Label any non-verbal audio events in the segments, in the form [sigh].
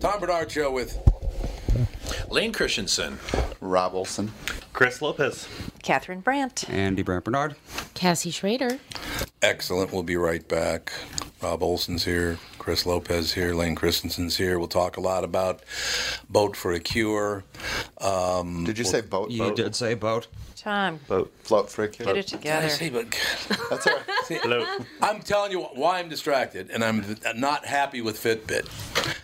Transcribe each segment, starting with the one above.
Tom Barnard Show with Lane Christensen, Rob Olson, Chris Lopez, Catherine Brandt, Andy Brandt Barnard, Cassie Schrader. Excellent. We'll be right back. Rob Olson's here, Chris Lopez here, Lane Christensen's here. We'll talk a lot about Boat for a Cure. Um, Did you say boat? You boat? did say boat. Tom, Boat. Float for a kid. get it Did I together. say, but That's all right. [laughs] See, Hello. I'm telling you why I'm distracted, and I'm not happy with Fitbit.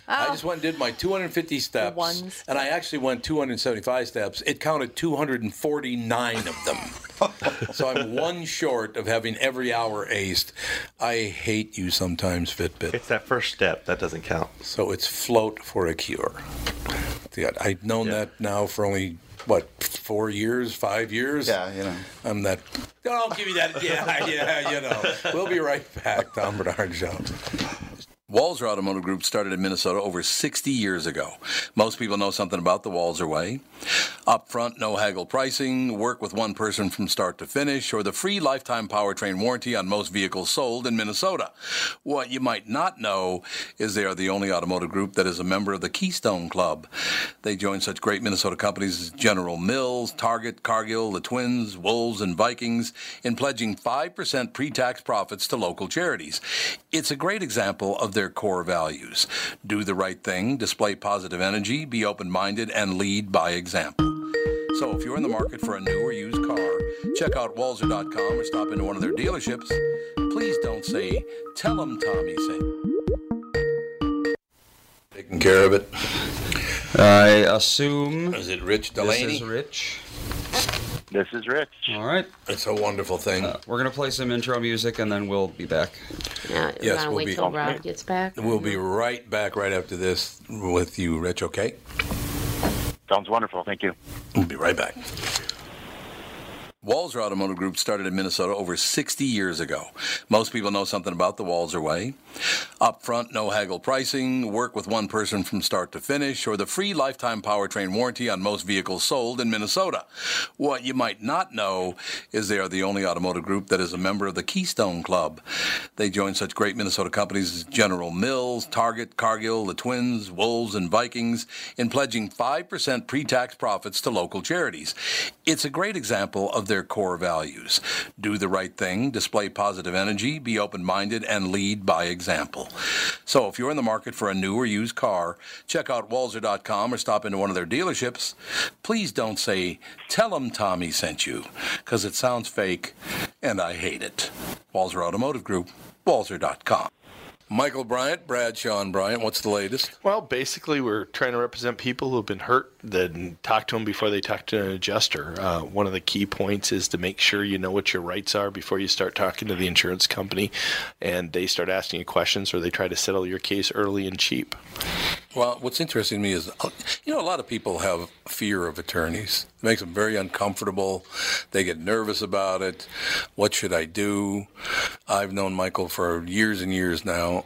I just went and did my 250 steps, ones. and I actually went 275 steps. It counted 249 of them. [laughs] so I'm one short of having every hour aced. I hate you sometimes, Fitbit. It's that first step that doesn't count. So it's float for a cure. Yeah, I've known Yeah. that now for only what four years, five years. Yeah, you know. I'm that. Don't give me that. [laughs] Yeah, yeah, you know. We'll be right back. Tom Barnard Show. Walzer Automotive Group started in Minnesota over 60 years ago. Most people know something about the Walzer Way. Upfront, no haggle pricing, work with one person from start to finish, or the free lifetime powertrain warranty on most vehicles sold in Minnesota. What you might not know is they are the only automotive group that is a member of the Keystone Club. They join such great Minnesota companies as General Mills, Target, Cargill, the Twins, Wolves, and Vikings in pledging 5% pre tax profits to local charities. It's a great example of their core values do the right thing, display positive energy, be open minded, and lead by example. So if you're in the market for a new or used car, check out Walzer.com or stop into one of their dealerships. Please don't say, tell them Tommy sent. Taking care of it. I assume Is it Rich Delaney? this is Rich. This is Rich. All right. It's a wonderful thing. Uh, we're going to play some intro music and then we'll be back. Now, Yes, you want to we'll wait be- till Rob gets back? We'll be right back right after this with you, Rich, okay? Sounds wonderful. Thank you. We'll be right back. Walzer Automotive Group started in Minnesota over 60 years ago. Most people know something about the Walzer Way. Upfront, no haggle pricing, work with one person from start to finish, or the free lifetime powertrain warranty on most vehicles sold in Minnesota. What you might not know is they are the only automotive group that is a member of the Keystone Club. They join such great Minnesota companies as General Mills, Target, Cargill, the Twins, Wolves, and Vikings in pledging 5% pre tax profits to local charities. It's a great example of their core values do the right thing, display positive energy, be open minded, and lead by example. So if you're in the market for a new or used car, check out Walzer.com or stop into one of their dealerships. Please don't say, tell them Tommy sent you, because it sounds fake and I hate it. Walzer Automotive Group, Walzer.com. Michael Bryant, Brad Sean Bryant, what's the latest? Well, basically, we're trying to represent people who have been hurt, then talk to them before they talk to an adjuster. Uh, one of the key points is to make sure you know what your rights are before you start talking to the insurance company and they start asking you questions or they try to settle your case early and cheap. Well, what's interesting to me is, you know, a lot of people have fear of attorneys. It makes them very uncomfortable. They get nervous about it. What should I do? I've known Michael for years and years now,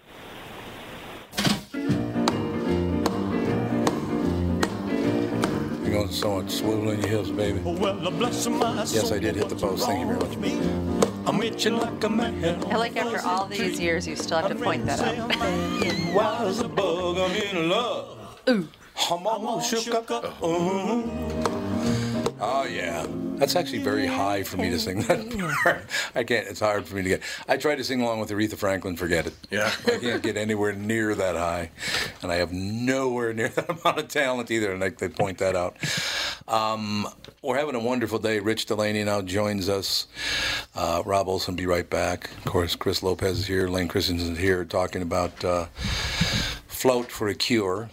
You're going so much swivel in your hips, baby. Yes, I did hit the post. Thank you very much. I'm itching like a man. I like after all these years, you still have to point that out. Why is a bug? I'm in love. Ooh. I'm all shook up. Uh-huh. Oh yeah, that's actually very high for me to sing that [laughs] part. I can't. It's hard for me to get. I tried to sing along with Aretha Franklin. Forget it. Yeah. [laughs] I can't get anywhere near that high, and I have nowhere near [laughs] that amount of talent either. And like they point that out. Um, we're having a wonderful day. Rich Delaney now joins us. Uh, Rob Olson be right back. Of course, Chris Lopez is here. Lane Christensen is here talking about uh, float for a cure.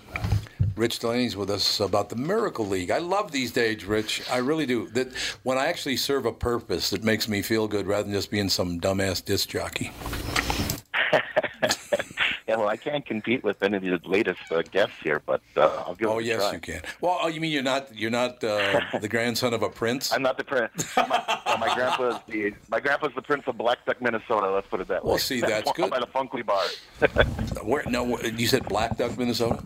Rich Delaney's with us about the Miracle League. I love these days, Rich. I really do. That when I actually serve a purpose that makes me feel good rather than just being some dumbass disc jockey. [laughs] Yeah, well, I can't compete with any of the latest uh, guests here, but uh, I'll give Oh it a try. Oh, yes, try. you can. Well, oh, you mean you're not you're not uh, [laughs] the grandson of a prince? I'm not the prince. My, well, my [laughs] grandpa's the my grandpa's the prince of Blackduck, Minnesota. Let's put it that way. Well, see, that's good. By the Funkley Bar. Where? No, you said Blackduck, Minnesota.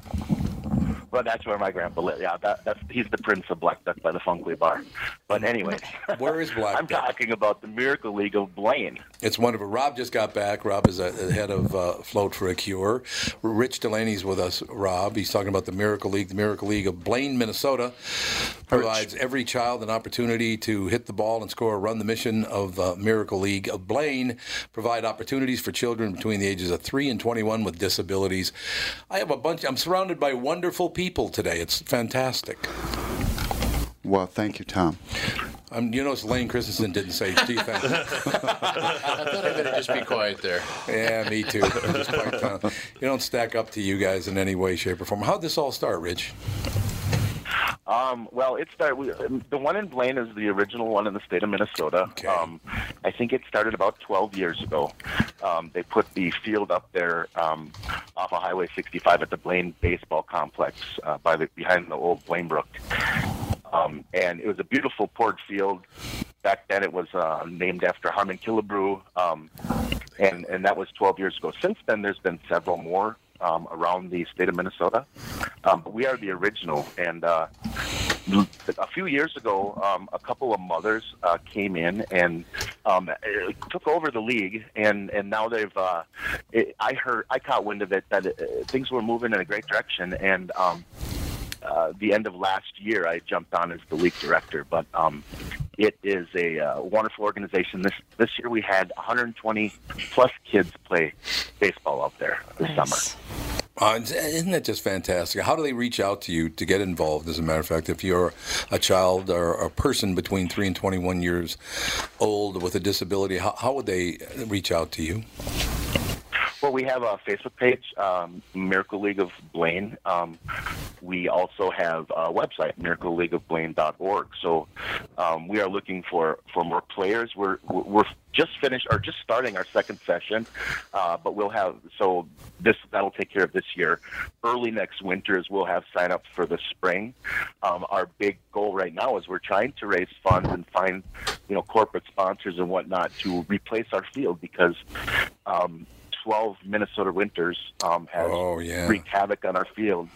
Well, that's where my grandpa lived. Yeah, that, that's he's the prince of Blackduck by the Funkley Bar. But anyway, [laughs] Where is [laughs] Black I'm Duck? talking about the Miracle League of Blaine. It's wonderful. Rob just got back. Rob is a, the head of uh, Float for a Cure. Rich Delaney's with us. Rob, he's talking about the Miracle League. The Miracle League of Blaine, Minnesota, provides every child an opportunity to hit the ball and score. Run the mission of the Miracle League of Blaine. Provide opportunities for children between the ages of three and 21 with disabilities. I have a bunch. I'm surrounded by wonderful people today. It's fantastic. Well, thank you, Tom. Um, you notice Lane Christensen didn't say Steve. [laughs] I thought I better just be quiet there. Yeah, me too. Just quite kind of- you don't stack up to you guys in any way, shape, or form. How'd this all start, Rich? Um, well, it started. We, the one in Blaine is the original one in the state of Minnesota. Um, I think it started about 12 years ago. Um, they put the field up there um, off of Highway 65 at the Blaine Baseball Complex uh, by the behind the old Blaine Brook, um, and it was a beautiful poured field. Back then, it was uh, named after Harmon Killebrew, um, and and that was 12 years ago. Since then, there's been several more um, around the state of Minnesota. Um, we are the original, and uh, a few years ago, um, a couple of mothers uh, came in and um, took over the league, and and now they've. Uh, it, I heard, I caught wind of it that uh, things were moving in a great direction, and. Um, uh, the end of last year, I jumped on as the league director, but um, it is a uh, wonderful organization. This this year we had 120 plus kids play baseball out there this summer. Uh, isn't that just fantastic? How do they reach out to you to get involved? As a matter of fact, if you're a child or a person between three and 21 years old with a disability, how, how would they reach out to you? We have a Facebook page, um, Miracle League of Blaine. Um, we also have a website, miracleleagueofblaine.org. So um, we are looking for, for more players. We're we're just finished or just starting our second session, uh, but we'll have so this that'll take care of this year. Early next winter is we'll have sign-ups for the spring. Um, our big goal right now is we're trying to raise funds and find you know corporate sponsors and whatnot to replace our field because. Um, 12 Minnesota winters um, has Oh, yeah. wreaked havoc on our field.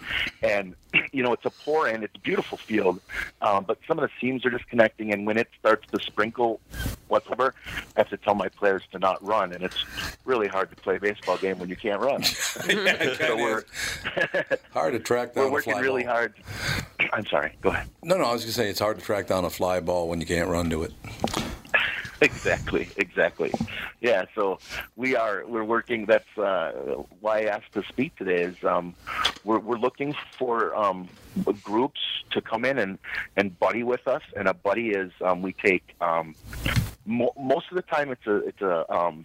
And, [clears throat] you know, it's a poor end, it's a beautiful field, um, but some of the seams are disconnecting. And when it starts to sprinkle whatsoever, I have to tell my players to not run. And it's really hard to play a baseball game when you can't run. [laughs] [laughs] so we're, [laughs] Hard to track down we're a working fly really ball. hard. [clears throat] I'm sorry, go ahead. No, no, I was going to say it's hard to track down a fly ball when you can't run to it. [laughs] exactly exactly yeah so we are we're working that's uh, why i asked to speak today is um, we're, we're looking for um, groups to come in and, and buddy with us and a buddy is um, we take um, mo- most of the time it's a it's a um,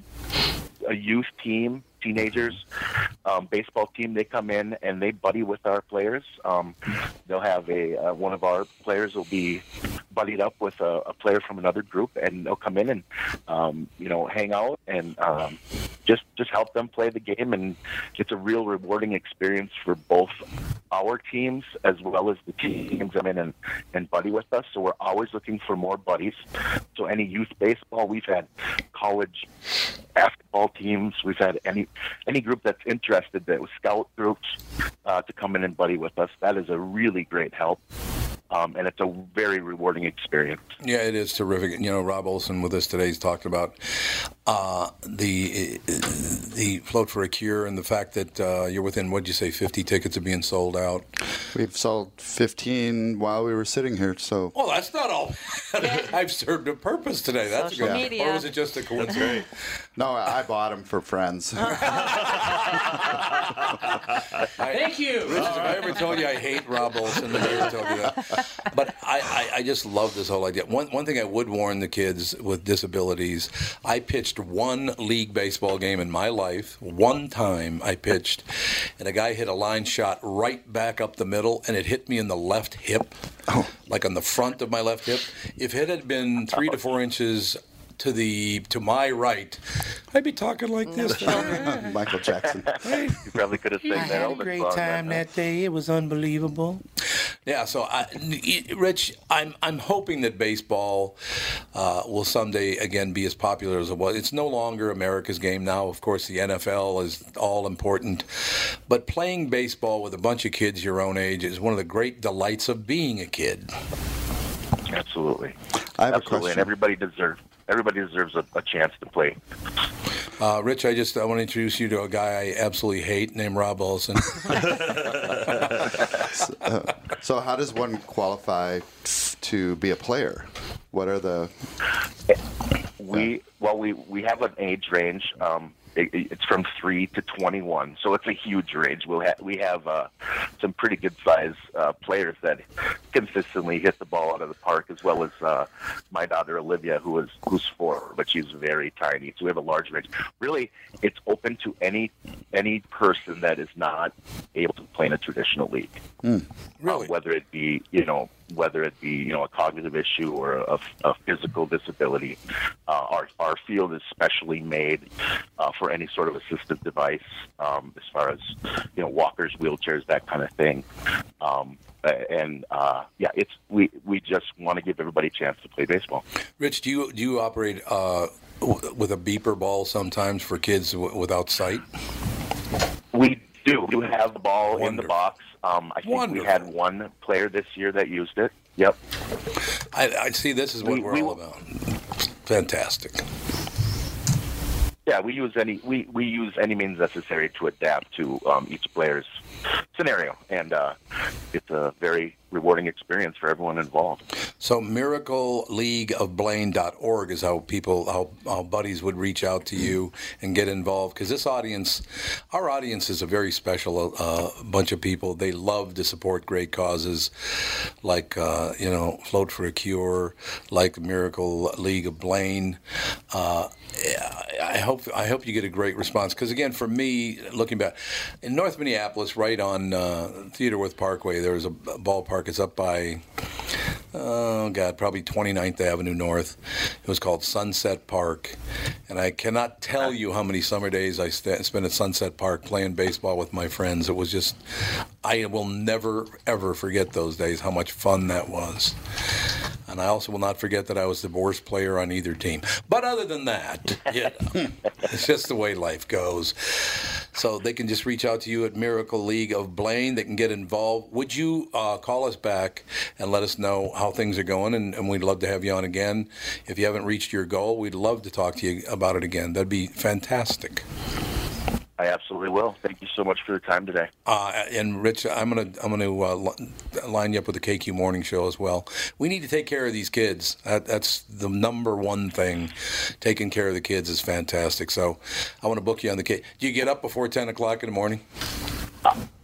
a youth team teenagers um, baseball team. They come in and they buddy with our players. Um, they'll have a uh, one of our players will be buddied up with a, a player from another group, and they'll come in and um, you know hang out and um, just just help them play the game. And it's a real rewarding experience for both our teams as well as the teams come in and, and buddy with us. So we're always looking for more buddies. So any youth baseball, we've had college basketball teams, we've had any any group that's interested that was scout groups uh, to come in and buddy with us. That is a really great help. Um, and it's a very rewarding experience. Yeah, it is terrific. You know, Rob Olson with us today is talking about uh, the the float for a cure and the fact that uh, you're within what'd you say, 50 tickets of being sold out. We've sold 15 while we were sitting here, so. Well, that's not all. [laughs] I've served a purpose today. That's Social good. media. Or was it just a coincidence? [laughs] No, I bought them for friends. [laughs] Thank you. Rich, have I ever told you I hate Rob Olson? I ever told you that? But I, I, I just love this whole idea. One, one thing I would warn the kids with disabilities I pitched one league baseball game in my life. One time I pitched, and a guy hit a line shot right back up the middle, and it hit me in the left hip, oh. like on the front of my left hip. If it had been three to four inches to the to my right, I'd be talking like this. [laughs] Michael Jackson. [laughs] you probably could have I sang had that a great time then, huh? that day. It was unbelievable. Yeah, so I, Rich, I'm I'm hoping that baseball uh, will someday again be as popular as it was. It's no longer America's game now. Of course, the NFL is all important, but playing baseball with a bunch of kids your own age is one of the great delights of being a kid. Absolutely. I have a Absolutely, question. and everybody deserves everybody deserves a, a chance to play. Uh, Rich, I just I want to introduce you to a guy I absolutely hate named Rob Olson. [laughs] Uh, so, how does one qualify to be a player? What are the. We well, we we have an age range. Um, it, it's from three to twenty-one, so it's a huge range. We'll ha- we have uh, some pretty good size uh, players that consistently hit the ball out of the park, as well as uh, my daughter Olivia, who is who's four, but she's very tiny. So we have a large range. Really, it's open to any any person that is not able to play in a traditional league. Really? Uh, whether it be, you know, whether it be, you know, a cognitive issue or a, a physical disability, uh, our, our field is specially made uh, for any sort of assistive device, um, as far as, you know, walkers, wheelchairs, that kind of thing. Um, and uh, yeah, it's we we just want to give everybody a chance to play baseball. Rich, do you do you operate uh, w- with a beeper ball sometimes for kids w- without sight? We do. We do have the ball in the box. Um, I think Wonderful. we had one player this year that used it. Yep. I, I see. This is what we, are we- all about. Fantastic. Yeah, we use any we, we use any means necessary to adapt to um, each player's scenario, and uh, it's a very rewarding experience for everyone involved. So miracleleagueofblaine.org is how people, how, how buddies would reach out to you and get involved. Because this audience, our audience is a very special uh, bunch of people. They love to support great causes, like uh, you know, Float for a Cure, like Miracle League of Blaine. Uh, I hope I hope you get a great response because again, for me, looking back in North Minneapolis, right on uh, Theodore Parkway, there was a ballpark. It's up by oh god, probably 29th Avenue North. It was called Sunset Park, and I cannot tell you how many summer days I st- spent at Sunset Park playing baseball with my friends. It was just I will never ever forget those days. How much fun that was. And I also will not forget that I was the worst player on either team. But other than that, you know, [laughs] it's just the way life goes. So they can just reach out to you at Miracle League of Blaine. They can get involved. Would you uh, call us back and let us know how things are going? And, and we'd love to have you on again. If you haven't reached your goal, we'd love to talk to you about it again. That'd be fantastic. I absolutely will. Thank you so much for your time today. Uh, and Rich, I'm gonna I'm gonna uh, line you up with the KQ Morning Show as well. We need to take care of these kids. That, that's the number one thing. Taking care of the kids is fantastic. So I want to book you on the K. Do you get up before 10 o'clock in the morning?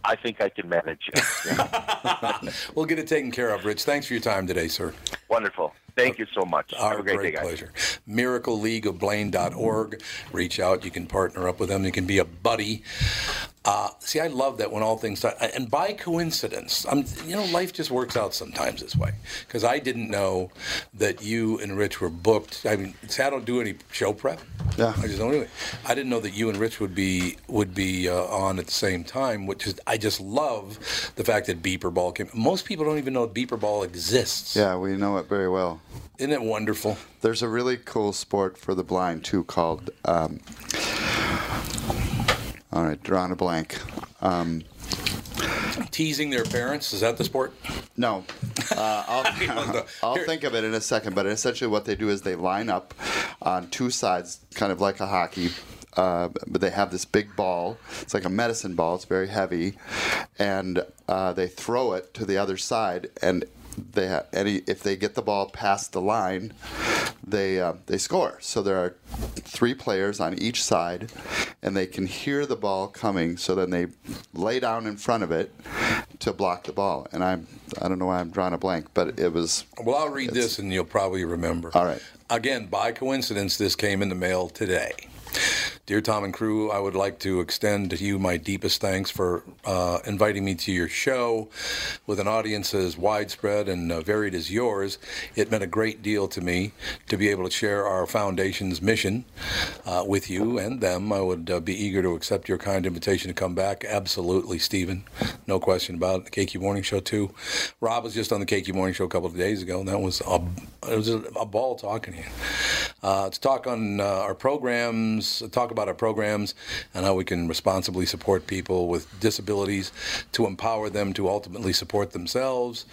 I think I can manage. it. [laughs] We'll get it taken care of, Rich. Thanks for your time today, sir. Wonderful. Thank you so much. Our Have a great, great day, guys. pleasure. MiracleLeagueofBlaine.org. Reach out. You can partner up with them. You can be a buddy. Uh, see, I love that when all things start, and by coincidence, I'm, you know, life just works out sometimes this way. Because I didn't know that you and Rich were booked. I mean, see, I don't do any show prep. Yeah. I just don't do it. I didn't know that you and Rich would be would be uh, on at the same time, which is I just love the fact that Beeper Ball came. Most people don't even know Beeper Ball exists. Yeah, we know it very well. Isn't it wonderful? There's a really cool sport for the blind too called. Um, all right, drawing a blank. Um, Teasing their parents is that the sport? No, [laughs] uh, I'll, I'll think of it in a second. But essentially, what they do is they line up on two sides, kind of like a hockey. Uh, but they have this big ball. It's like a medicine ball. It's very heavy, and uh, they throw it to the other side. And they ha- any if they get the ball past the line, they uh, they score. So there are three players on each side, and they can hear the ball coming. So then they lay down in front of it to block the ball. And I'm I don't know why I'm drawing a blank, but it was. Well, I'll read this and you'll probably remember. All right. Again, by coincidence, this came in the mail today. Dear Tom and crew, I would like to extend to you my deepest thanks for uh, inviting me to your show with an audience as widespread and uh, varied as yours. It meant a great deal to me to be able to share our foundation's mission uh, with you and them. I would uh, be eager to accept your kind invitation to come back. Absolutely, Stephen. No question about it. The KQ Morning Show, too. Rob was just on the KQ Morning Show a couple of days ago, and that was a, it was a, a ball talking to you. Uh, to talk on uh, our programs, talk about our programs and how we can responsibly support people with disabilities to empower them to ultimately support themselves.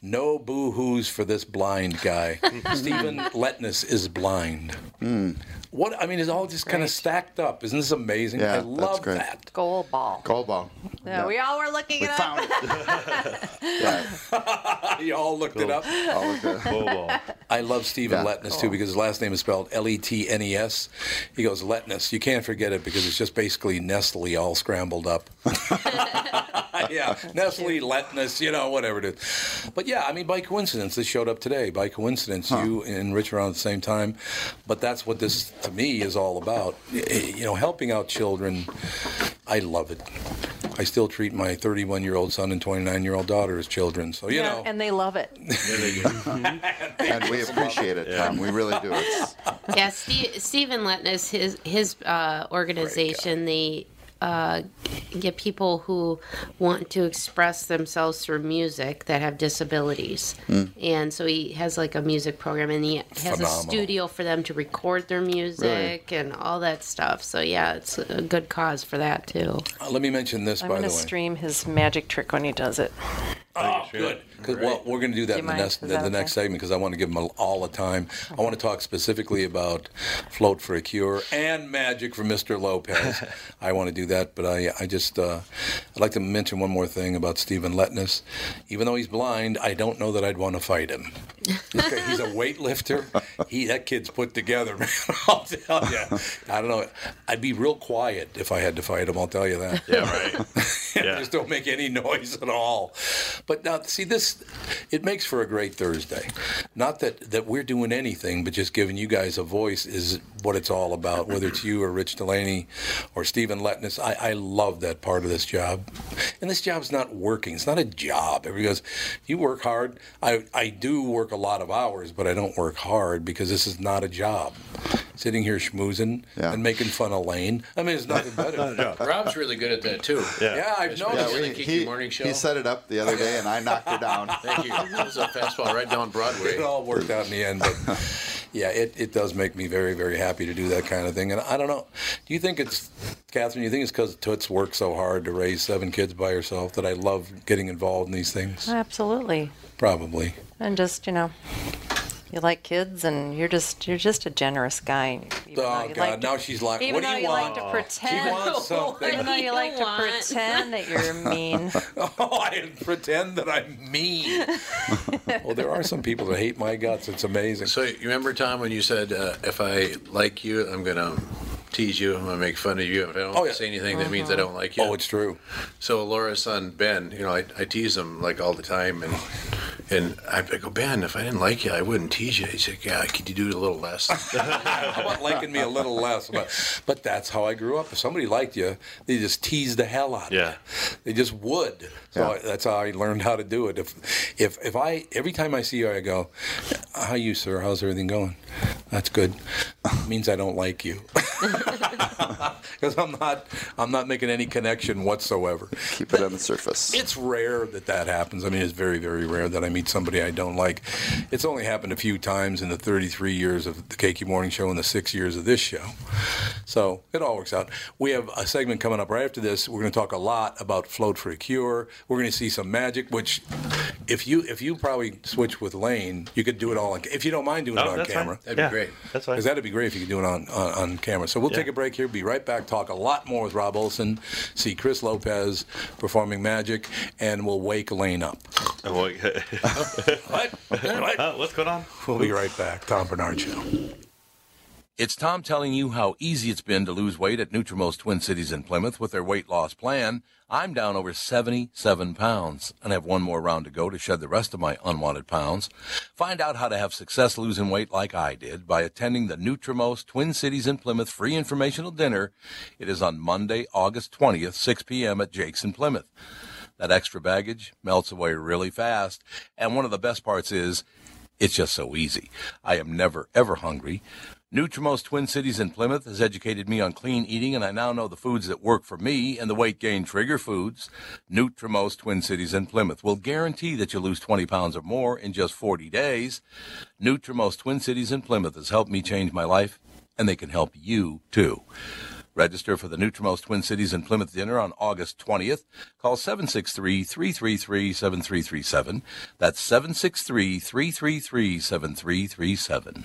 No boo-hoos for this blind guy. [laughs] Stephen Letness is blind. Hmm. What I mean is all just kind of stacked up. Isn't this amazing? Yeah, I that's love great. that. Goal ball. Goal ball. Yeah, we all were looking We it found up. [laughs] [laughs] you all looked it up. All of the- I love Stephen Yeah. Letness too because his last name is spelled L E T N E S. He goes Letness. You can't forget it because it's just basically Nestle all scrambled up. [laughs] [laughs] yeah, Nestle, Letness, you know, whatever it is. But yeah, I mean, by coincidence, this showed up today. By coincidence, you and Rich around the same time. But that's what this, to me, is all about. Eh, you know, helping out children. I love it. I still treat my 31 year old son and 29 year old daughter as children. So, you Yeah, know. and they love it. [laughs] and we appreciate it, Tom. We really do. It's, Yeah, Steve, Stephen Letness, his his uh, organization, they uh, get people who want to express themselves through music that have disabilities, Mm. and so he has like a music program, and he has Phenomenal. a studio for them to record their music and all that stuff. So yeah, it's a good cause for that too. Uh, let me mention this, I'm by going the to way. stream his magic trick when he does it. Oh, good. 'Cause, well, we're going to do that Do in the next the, the next segment because I want to give them all the time. I want to talk specifically about float for a cure and magic for Mr. Lopez. [laughs] I want to do that, but I I just uh, I'd like to mention one more thing about Stephen Letness. Even though he's blind, I don't know that I'd want to fight him. [laughs] This he's a weightlifter. He that kid's put together, [laughs] man. I'll tell you. I don't know. I'd be real quiet if I had to fight him. I'll tell you that. Yeah, right. Just don't make any noise at all. But now, see, this it makes for a great Thursday. Not that that we're doing anything, but just giving you guys a voice is what it's all about. Whether it's you or Rich Delaney or Stephen Letness, I, I love that part of this job. And this job's not working. It's not a job. Everybody goes, "You work hard." I I do work a lot of hours, but I don't work hard because this is not a job. Sitting here schmoozing Yeah. and making fun of Lane. I mean, it's nothing [laughs] better. Rob's really good at that too. Yeah, I've Especially noticed. yeah, we, the he, morning show. he set it up the other [laughs] day, and I knocked her down. [laughs] Thank you. That was a fastball right down Broadway. it all worked out in the end. But [laughs] yeah, it, it does make me very, very happy to do that kind of thing. And I don't know. Do you think it's, Catherine, do you think it's because Toots worked so hard to raise seven kids by herself that I love getting involved in these things? Absolutely. Probably. And just, you know, you like kids and you're just you're just a generous guy. Even Oh, you God. like to- now she's like, Even what though do you, you want? like to pretend, wants something. [laughs] even though you like to pretend that you're [laughs] mean. oh, I pretend that I'm mean. [laughs] well, there are some people that hate my guts. It's amazing. So you remember Tom when you said uh, if I like you, I'm gonna tease you, I'm gonna make fun of you. If I don't Oh, yeah. say anything, that means I don't like you. Oh, it's true. So Laura's son Ben, you know, I, I tease him like all the time, and And I I go, Ben, if I didn't like you, I wouldn't tease you. He said, Yeah, could you do it a little less? [laughs] How about liking me a little less? But, but that's how I grew up. If somebody liked you, they just teased the hell out of Yeah. you. They just would. So I, that's how I learned how to do it. If, if, if I every time I see you, I go, "How you, sir? How's everything going? That's good. [laughs] means I don't like you [laughs] because I'm not I'm not making any connection whatsoever. Keep it on the surface. It's rare that that happens. I mean, it's very, very rare that I meet somebody I don't like. It's only happened a few times in the 33 years of the KQ Morning Show and the six years of this show. So it all works out. We have a segment coming up right after this. We're going to talk a lot about Float for a Cure. We're going to see some magic, which if you if you probably switch with Lane, you could do it all on, if you don't mind doing Oh, it on that's fine. camera. That'd Yeah. be great. That's fine. Because that'd be great if you could do it on, on, on camera. So we'll Yeah. take a break here, be right back, talk a lot more with Rob Olson, see Chris Lopez performing magic, and we'll wake Lane up. [laughs] what? What? What? What's going on? We'll be right back. Tom Barnard Show. It's Tom telling you how easy it's been to lose weight at Nutrimost Twin Cities in Plymouth with their weight loss plan. I'm down over 77 pounds and have one more round to go to shed the rest of my unwanted pounds. Find out how to have success losing weight like I did by attending the Nutrimost Twin Cities in Plymouth free informational dinner. It is on Monday, August 20th, 6 p.m. at Jake's in Plymouth. That extra baggage melts away really fast. And one of the best parts is it's just so easy. I am never, ever hungry. Nutrimost Twin Cities in Plymouth has educated me on clean eating, and I now know the foods that work for me and the weight gain trigger foods. Nutrimost Twin Cities in Plymouth will guarantee that you lose 20 pounds or more in just 40 days. Nutrimost Twin Cities in Plymouth has helped me change my life, and they can help you too. Register for the Nutrimost Twin Cities and Plymouth dinner on August 20th. Call 763-333-7337. That's 763-333-7337.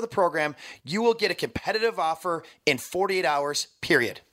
the program, you will get a competitive offer in 48 hours, period.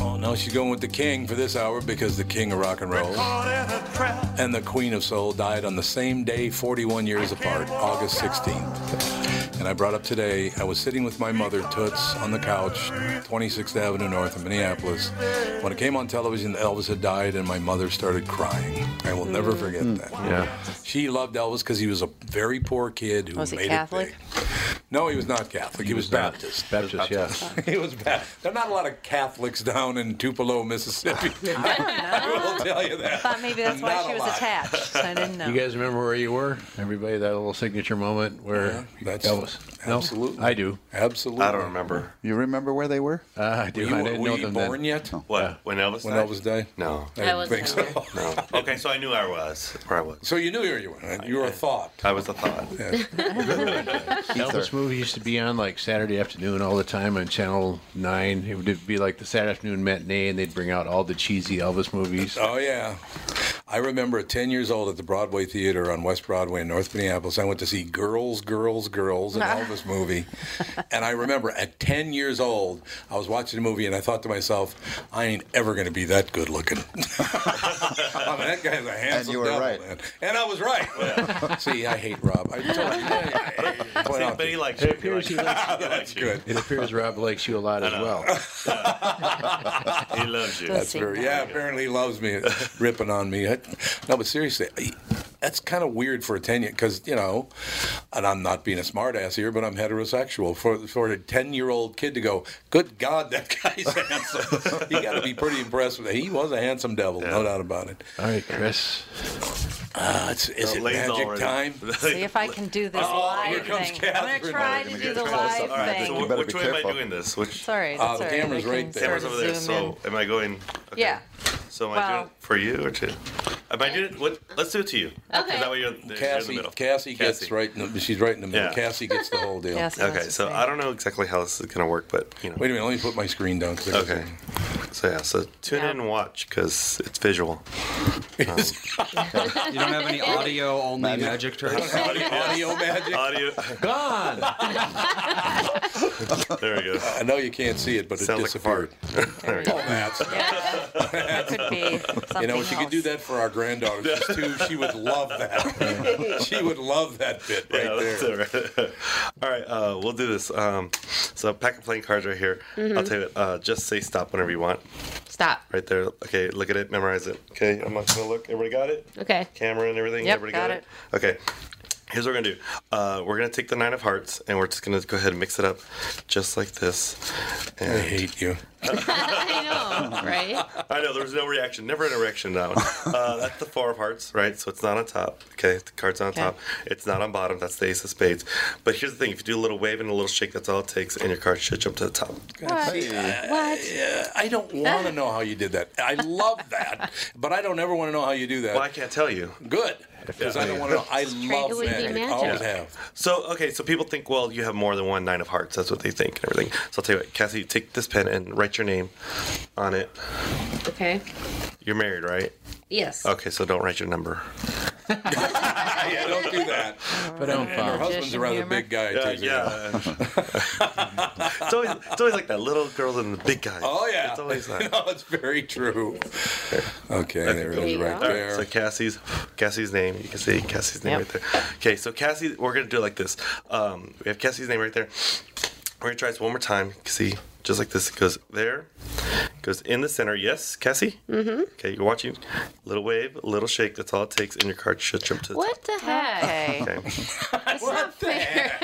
Oh, no, she's going with the king for this hour because the king of rock and roll and the queen of soul died on the same day, 41 years apart, August 16th. And I brought up today, I was sitting with my mother, Toots, on the couch, 26th Avenue North in Minneapolis. When it came on television, that Elvis had died, and my mother started crying. I will never forget hmm. that. Yeah. She loved Elvis because he was a very poor kid who Was he made Catholic? it big. No, he was not Catholic. He, was, not. Baptist. Baptist, yes. [laughs] he was Baptist. There are not a lot of Catholics down in Tupelo, Mississippi. [laughs] [laughs] I will tell you that. I that. thought maybe that's why she was lot. attached. I didn't know. You guys remember where you were? Everybody, that little signature moment where Yeah, that's- Elvis. No? absolutely. I do. Absolutely. I don't remember. You remember where they were? Uh, I do. Were you, I didn't were know you them born then. yet? What? When Elvis When died? Elvis died? No. I I didn't wasn't think so. No. Okay, so I knew I was where I was. So you knew where you were. You were a thought. I was a thought. Elvis movie used to be on like Saturday afternoon all the time on Channel 9. It would be like the Saturday afternoon matinee, and they'd bring out all the cheesy Elvis movies. Oh yeah, I remember at 10 years old at the Broadway Theater on West Broadway in North Minneapolis. I went to see Girls, Girls, Girls, an [laughs] Elvis movie, and I remember at 10 years old, I was watching a movie and I thought to myself, I ain't ever going to be that good looking. [laughs] I mean, that guy's a handsome you were devil, right. man. And I was right. [laughs] see, I hate Rob. I told you. I- I- point out But he to- likes It [laughs] you. He appears likes he you. likes He That's likes you. good. It appears Rob likes you a lot as well. [laughs] He loves you. That's seem very that yeah. Apparently, he loves me ripping on me. I- no, but seriously, I- That's kind of weird for a ten year because you know, and I'm not being a smartass here, but I'm heterosexual. For for a ten year old kid to go, good God, that guy's [laughs] handsome. you got to be pretty impressed with it. He was a handsome devil, no doubt about it. All right, Chris. Uh, it's, is The it lane's magic already- time? [laughs] See if I can do this Oh, here live comes thing. I'm gonna try to do the live All right, thing. so wh- which way am I doing this? Which Sorry, Uh, that's the all right. camera's We right can there. sort camera's of over there? zoom So am I going? Okay. Yeah. So am I doing Well- it for you or to? Am I doing it? What? Let's do it to you. Okay. Is that way you're, you're in the Cassie, middle? Cassie gets Cassie. right. In the, she's right in the middle. Yeah. Cassie gets the whole deal. [laughs] Yes. Okay, so I don't know exactly how this is gonna work, but you know. Wait a minute. Let me put my screen down. 'cause I Okay. So yeah, so tune in and watch because it's visual. [laughs] Um, You don't have any [laughs] audio only magic tricks? Audio, audio magic. Audio. Gone. There we go. I know you can't see it, but it Sounds like a disappeared. There we oh, go. that's. That could be You know, she could do that for our granddaughter. She's [laughs] two. She would love that. [laughs] she would love that bit right Yeah, there. right. [laughs] All right, uh, we'll do this. Um, so pack of playing cards right here. Mhm. I'll tell you. Uh, just say stop whenever you want. Stop. Right there. Okay, look at it. Memorize it. Okay, I'm not gonna look. Everybody got it? Okay. Camera and everything. Yep, Everybody got got, it. Okay. Here's what we're gonna do. Uh, we're gonna take the nine of hearts and we're just gonna go ahead and mix it up, just like this. And I hate you. [laughs] I know, right? I know there was no reaction. Never an erection reaction that one. Uh, that's the four of hearts, right? So it's not on top. Okay, the card's on Okay. top. It's not on bottom. That's the ace of spades. But here's the thing: if you do a little wave and a little shake, that's all it takes, and your card should jump to the top. God, see, I, yeah, I don't want to know how you did that. I love that, but I don't ever want to know how you do that. Well, I can't tell you. Good, because I don't want to. I love would magic. magic. Always Yeah. have. So okay, so people think, well, you have more than one nine of hearts. That's what they think and everything. So I'll tell you what, Cassie, take this pen and write your name on it. Okay. You're married, right? Yes. Okay, so don't write your number. Yeah, don't do that. But don't And her husband's a rather big guy. Yeah, too, so- yeah. [laughs] it's always it's always like that little girl and the big guy. Oh yeah, It's always that. [laughs] no, it's very true. Okay, there it is, right All right, there. so Cassie's Cassie's name. You can see Cassie's name Yep. right there. Okay, so Cassie, we're gonna do it like this. Um, we have Cassie's name right there. We're gonna try this one more time. You can see just like this. It goes there, goes in the center. Yes, Cassie. Mm-hmm. Okay, you're watching. Little wave, a little shake. That's all it takes, and your card should jump to the What the heck? Okay. [laughs] That's not fair. [laughs]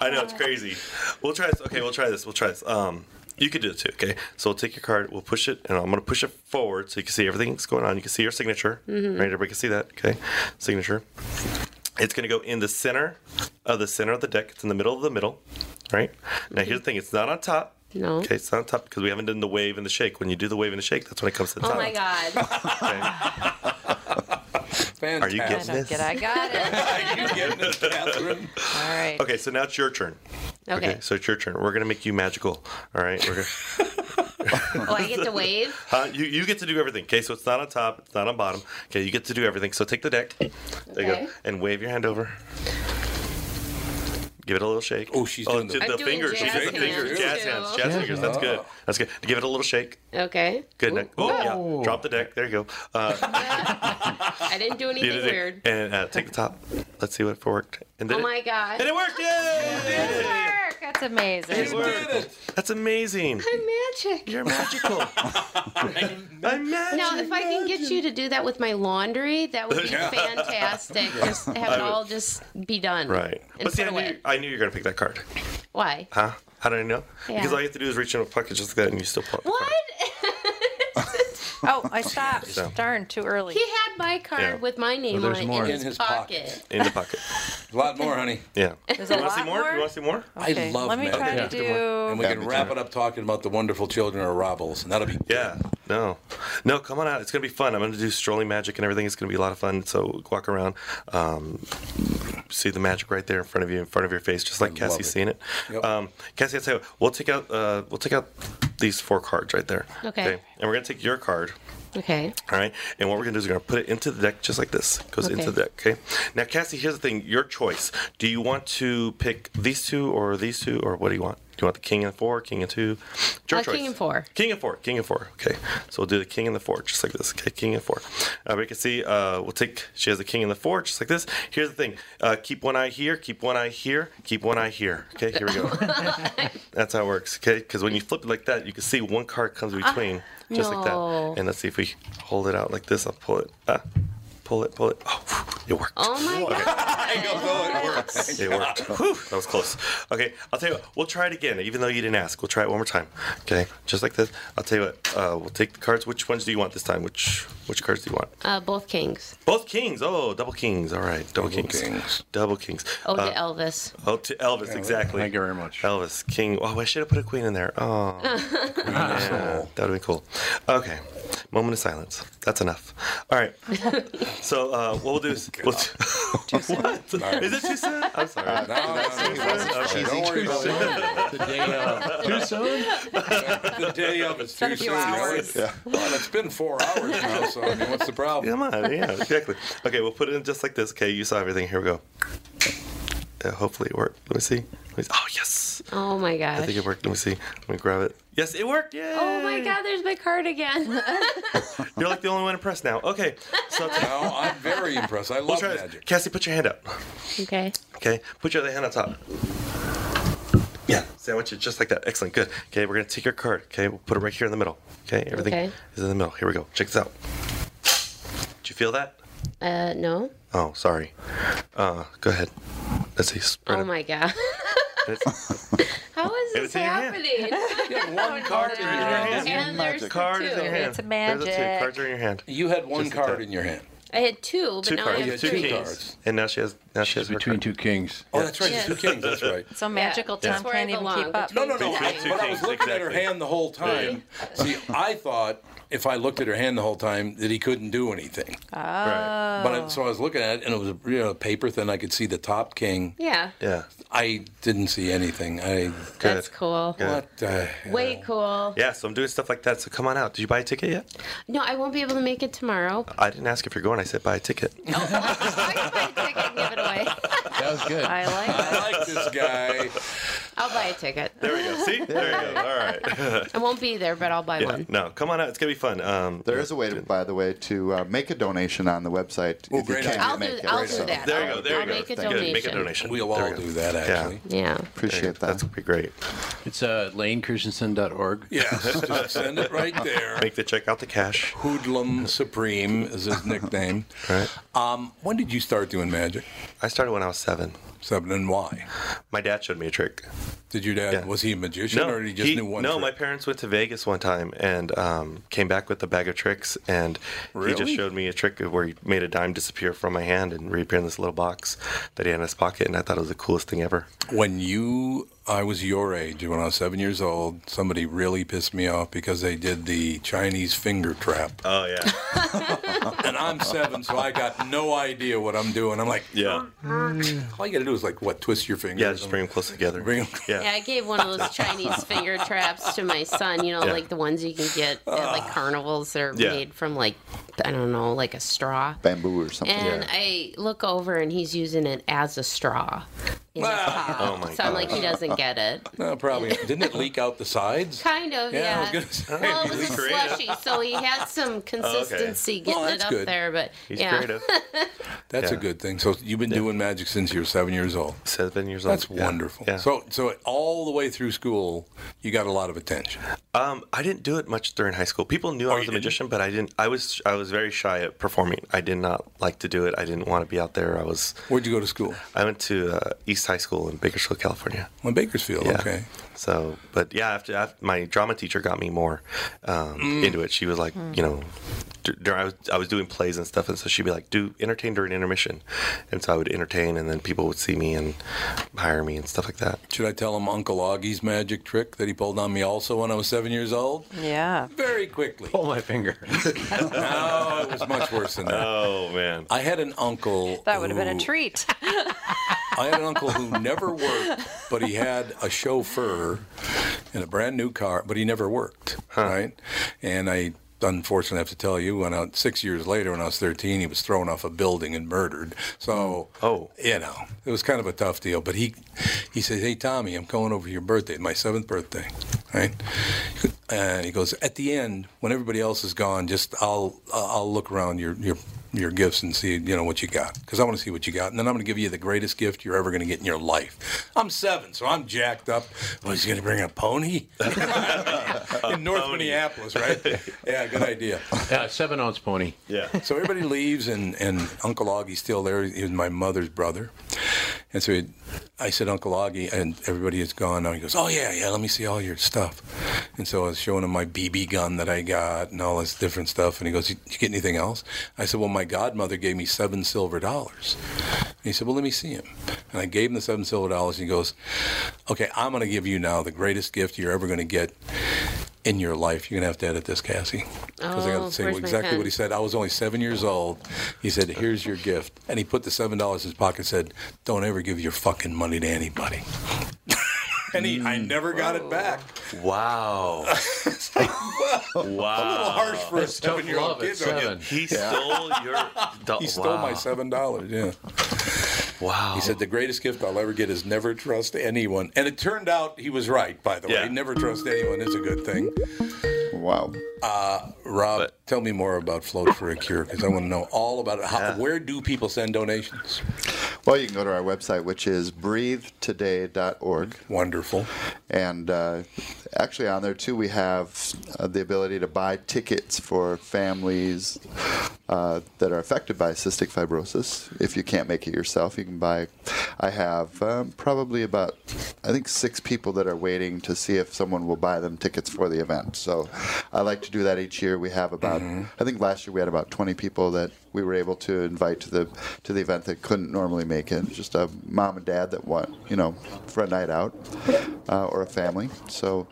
I know it's crazy. We'll try this. Okay, we'll try this. We'll try this. Um, you could do it too. Okay, so we'll take your card. We'll push it, and I'm gonna push it forward so you can see everything that's going on. You can see your signature. Mhm. Right, everybody can see that. Okay, signature. It's gonna go in the center of the center of the deck. It's in the middle of the middle. Right. Now here's the thing. It's not on top. No. Okay, it's not on top because we haven't done the wave and the shake. When you do the wave and the shake, that's when it comes to the Oh top. Oh my God. Are you getting don't this? get. I got it. Are [laughs] you getting this, Catherine? All right. Okay, so now it's your turn. Okay. so it's your turn. We're gonna make you magical. All right. We're gonna. [laughs] [laughs] Oh, I get to wave? Huh? You, you get to do everything. Okay, so it's not on top, it's not on bottom. Okay, you get to do everything. So take the deck. There you go. And wave your hand over. Give it a little shake. Oh, she's oh, doing the- the, I'm doing fingers. She's jazz doing the fingers. Jazz hands. Jazz Yeah. fingers. That's good. Oh. That's good. Give it a little shake. Okay. Good. Nick. Oh, yeah. Drop the deck. There you go. Uh, [laughs] I didn't do anything did weird. And uh, take the top. Let's see what if it worked. And Oh my God. And it worked. Yay! Work. That's amazing. It worked. That's amazing. I'm magic. You're magical. [laughs] [laughs] I'm magic. Now, if I can get you to do that with my laundry, that would be [laughs] Yeah. fantastic. Just have I it would- all just be done. Right. And But see, I put knew. I knew you were going to pick that card. Why? Huh? How did I know? Yeah. Because all you have to do is reach in a pocket just like that and you still pull out the What? [laughs] Oh, I stopped. So. Darn, too early. He had my card Yeah. with my name Well, on there's it more. in In his, his pocket. in the pocket. [laughs] A lot more, honey. Yeah. There's you want to see lot more? more? You want to see more? Okay, I love let me magic. try to Okay. do. And we can wrap it up talking about the wonderful children of Robles, and that'll be Yeah. No. No, come on out. It's going to be fun. I'm going to do strolling magic and everything. It's going to be a lot of fun. So walk around, um, see the magic right there in front of you, in front of your face, just like love Cassie's it. seeing it. Yep. Um, Cassie, I'll tell you, what, we'll take out, uh, we'll take out these four cards right there. Okay. And we're going to take your card. Okay. All right. And what we're going to do is we're going to put it into the deck just like this. Goes Okay. into the deck. Okay. Now, Cassie, here's the thing. Your choice. Do you want to pick these two or these two, or what do you want? You want the king and four, king and two? Your Uh, choice. king and four. King and four. King and four. Okay. So we'll do the king and the four just like this. Okay. King and four. Uh, we can see. Uh, we'll take. She has the king and the four just like this. Here's the thing. Uh, keep one eye here. Keep one eye here. Keep one eye here. Okay. Here we go. [laughs] [laughs] That's how it works. Okay. Because when you flip it like that, you can see one card comes between, just like that. And let's see if we hold it out like this. I'll pull it. Ah. Pull it, pull it. Oh, it worked. Oh my god. [laughs] it worked. It worked. Whew, that was close. Okay, I'll tell you what. We'll try it again, even though you didn't ask. We'll try it one more time. Okay, just like this. I'll tell you what. Uh, we'll take the cards. Which ones do you want this time? Which which cards do you want? Uh, both kings. Both kings. Oh, double kings. All right, double, kings. Double kings. Oh, to Uh, Elvis. Oh, to Elvis, exactly. Thank you very much. Elvis, King. Oh, I should have put a queen in there. Oh, [laughs] yeah, that would have been cool. Okay, moment of silence. That's enough. All right. [laughs] So uh, what we'll do is. We'll [laughs] what? Is it too soon? I'm sorry. No, no, no, Okay. Don't worry about it. The day of. Too soon? the day of it's too soon. hours. Yeah. Well, it's been four hours now, so I mean, what's the problem? Come on, yeah, exactly. Okay, we'll put it in just like this. Okay, you saw everything. Here we go. Yeah, hopefully it worked. Let me see. Let me see. Oh yes, Oh my gosh. I think it worked. Let me see. Let me grab it. Yes, it worked. Yay! Oh my god, there's my card again. [laughs] You're like the only one impressed now. Okay, so [laughs] No, I'm very impressed. I we'll love try this. magic. Cassie, put your hand up. okay. Okay, put your other hand on top. Yeah, sandwich it just like that. Excellent, good. Okay, we're gonna take your card. Okay, we'll put it right here in the middle. Okay, everything Okay. is in the middle. Here we go. Check this out. Did you feel that? Uh, no. Oh, sorry. Uh, go ahead. Let's see. Spread Oh it. my god. [laughs] It's- [laughs] How is this was in your hand. happening? You had one [laughs] card in your hand. And there's card two. in your hand. It's There's the two. Cards are in your hand. You had one Just card in your hand. I had two, but Two now cards. I have had two three. cards. And now she has. Now she has Between card. two kings. Oh, that's right. Yes. Two kings. That's right. [laughs] So magical That's Tom where can't even keep up. No, no, no. Between two but I was kings, looking at her hand the whole time. See, I thought if I looked at her hand the whole time that he couldn't do anything. Right. But I, so I was looking at it, and it was a you know, paper thin. I could see the top king. Yeah. Yeah. I didn't see anything. I That's cool. Good. what the Way cool. Yeah, so I'm doing stuff like that. So come on out. Did you buy a ticket yet? No, I won't be able to make it tomorrow. I didn't ask if you're going. I said buy a ticket. [laughs] I can buy a ticket and give it away. That was good. I like it. I like this guy. [laughs] I'll buy a ticket. There we go. See? There you go. All right. I won't be there, but I'll buy yeah. one. No, come on out. It's gonna be fun. Um, There is a way, to, by the way, to uh, make a donation on the website Oh, if you great can't. I'll do, make it. I'll So do that. there you go. There I'll you go. make a donation. Make a donation. We'll all you do that, Yeah. actually. Yeah. Appreciate that. That's gonna be great. It's uh, lanechristensen.org. Yes, [laughs] just send it right there. Make the check out the cash. Hoodlum Supreme is his nickname. Right. Um, when did you start doing magic? I started when I was seven. Seven and why? My dad showed me a trick. Did your dad Yeah. was he a magician or did he just knew one? no, trick? my parents went to Vegas one time and um, came back with a bag of tricks, and he just showed me a trick where he made a dime disappear from my hand and reappear in this little box that he had in his pocket, and I thought it was the coolest thing ever. When you, I was your age when I was seven years old. Somebody really pissed me off because they did the Chinese finger trap, Oh yeah, [laughs] and I'm seven, so I got no idea what I'm doing. I'm like, yeah, mm-hmm. all you got to do is like what, twist your fingers. yeah. Just bring them close together. Bring 'em- Yeah. Yeah, I gave one of those Chinese [laughs] finger traps to my son. You know, Yeah. like the ones you can get at ah. like carnivals. that are Yeah. made from like I don't know, like a straw. Bamboo or something. And I look over and he's using it as a straw in his Ah. pocket. Oh my so I'm like, he doesn't get it. [laughs] No, probably didn't it leak out the sides? [laughs] Kind of, Yeah, I yeah. was say, well, it [laughs] was a he's slushy, so he had some consistency getting Well, it up good. there. But He's yeah, creative. That's a good thing. So you've been doing magic since you were seven years old. Seven years old. That's Yeah. wonderful. Yeah. So, so all the way through school, you got a lot of attention. Um, I didn't do it much during high school. People knew I Oh, was a magician, but I didn't. I was I was very shy at performing. I did not like to do it. I didn't want to be out there. I was. Where'd you go to school? I went to uh, East High School in Bakersfield, California. In Bakersfield. Yeah. Okay. So, but yeah, after, after my drama teacher got me more um, Mm. into it. She was like, you know, dur- dur- I was I was doing plays and stuff, and so she'd be like, "Do entertain during intermission," and so I would entertain, and then people would see me and hire me and stuff like that. Should I tell him Uncle Augie's magic trick that he pulled on me also when I was seven years old? Yeah. Very quickly. Pull my finger. [laughs] no, it was much worse than that. Oh man, I had an uncle. That would have been a treat. [laughs] [laughs] I had an uncle who never worked, but he had a chauffeur in a brand new car, but he never worked, right? And I unfortunately have to tell you, when I, six years later, when I was 13, he was thrown off a building and murdered. So, mm. Oh. you know, it was kind of a tough deal. But he, he says, "Hey Tommy, I'm coming over your birthday, my seventh birthday, right?" And he goes, "At the end, when everybody else is gone, just I'll I'll look around your your your gifts and see you know what you got because I want to see what you got, and then I'm going to give you the greatest gift you're ever going to get in your life. I'm seven, so I'm jacked up. Oh, he's going to bring a pony [laughs] in North Minneapolis, right? Yeah, good idea. Yeah, seven ounce pony. Yeah. So everybody leaves, and, and Uncle Augie's still there. He was my mother's brother. And so he, I said, Uncle Augie, and everybody is gone now. He goes, Oh, yeah, yeah, let me see all your stuff. And so I was showing him my BB gun that I got and all this different stuff. And he goes, You you get anything else? I said, Well, my godmother gave me seven silver dollars. And he said, Well, let me see him. And I gave him the seven silver dollars. And he goes, Okay, I'm going to give you now the greatest gift you're ever going to get in your life. You're going to have to edit this, Cassie. Because I got Oh, to say exactly what he said. I was only seven years old. He said, Here's your gift. And he put the $7 in his pocket and said, Don't ever give your fucking money to anybody. [laughs] and he, I never got it back. Wow. [laughs] wow. A little harsh for a tough seven-year-old love kid. don't you? seven. He stole your. do- He stole my seven dollars. Yeah. Wow. He said the greatest gift I'll ever get is never trust anyone, and it turned out he was right. By the Yeah. way, never trust anyone is a good thing. Wow. Uh, Rob, tell me more about Float for a Cure because I want to know all about it. How, Where do people send donations? Well, you can go to our website, which is breathetoday.org. Wonderful. And uh, actually, on there too, we have uh, the ability to buy tickets for families uh, that are affected by cystic fibrosis. If you can't make it yourself, you can buy. I have um, probably about, I think, six people that are waiting to see if someone will buy them tickets for the event. So I like to do that each year. We have about, mm-hmm. I think last year we had about 20 people that we were able to invite to the to the event that couldn't normally make it. Just a mom and dad that want, you know, for a night out uh, or a family. So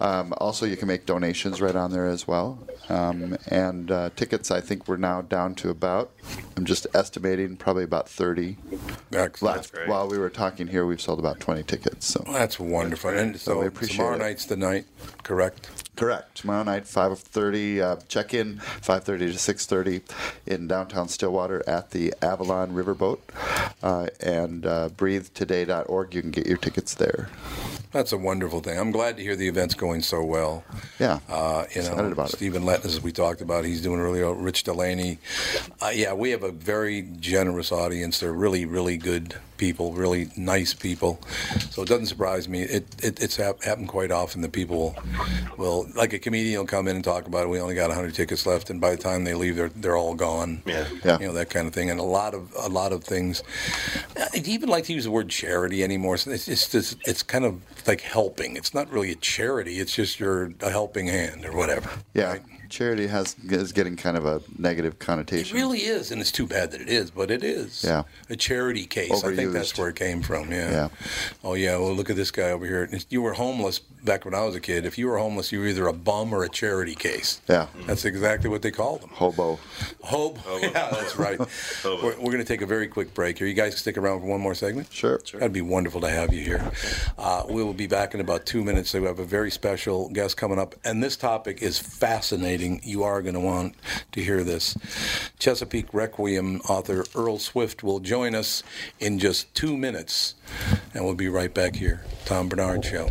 um, also you can make donations right on there as well. Um, and uh, tickets, I think we're now down to about, I'm just estimating, probably about 30. Last, while we were talking here, we've sold about 20 tickets. So That's wonderful. And so we appreciate tomorrow it. night's the night, correct? Correct. Tomorrow night, 5:30 uh, check-in, 5:30 to 6:30 in downtown Stillwater at the Avalon Riverboat, uh, and uh, breathetoday.org. You can get your tickets there. That's a wonderful thing. I'm glad to hear the event's going so well. Yeah. Uh, you know, Excited about. Stephen Letton, as we talked about, he's doing really well. Rich Delaney. Uh, yeah, we have a very generous audience. They're really, really good people, really nice people. So it doesn't surprise me. It, it it's hap- happened quite often that people will, like a comedian will come in and talk about it. We only got 100 tickets left, and by the time they leave, they're they're all gone. Yeah. Yeah. You know that kind of thing, and a lot of a lot of things. I even like to use the word charity anymore. So It's it's just, it's kind of like helping. It's not really a charity. It's just your a helping hand or whatever. Yeah. Charity has is getting kind of a negative connotation. It really is, and it's too bad that it is, but it is. Yeah. A charity case. I think that's where it came from. Yeah. Yeah. Oh yeah. Well, look at this guy over here. You were homeless back when I was a kid. If you were homeless, you were either a bum or a charity case. Yeah. That's exactly what they called them. Hobo. Hope. [laughs] Yeah, that's right. we're we're going to take a very quick break here. You guys stick around for one more segment? Sure. That'd be wonderful to have you here. Uh, we will be back in about two minutes. So we have a very special guest coming up, and this topic is fascinating. You are going to want to hear this. Chesapeake Requiem author Earl Swift will join us in just two minutes, and we'll be right back here. Tom Barnard Show.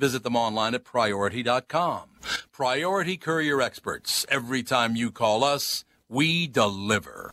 visit them online at priority.com. Priority Courier Experts. Every time you call us, we deliver.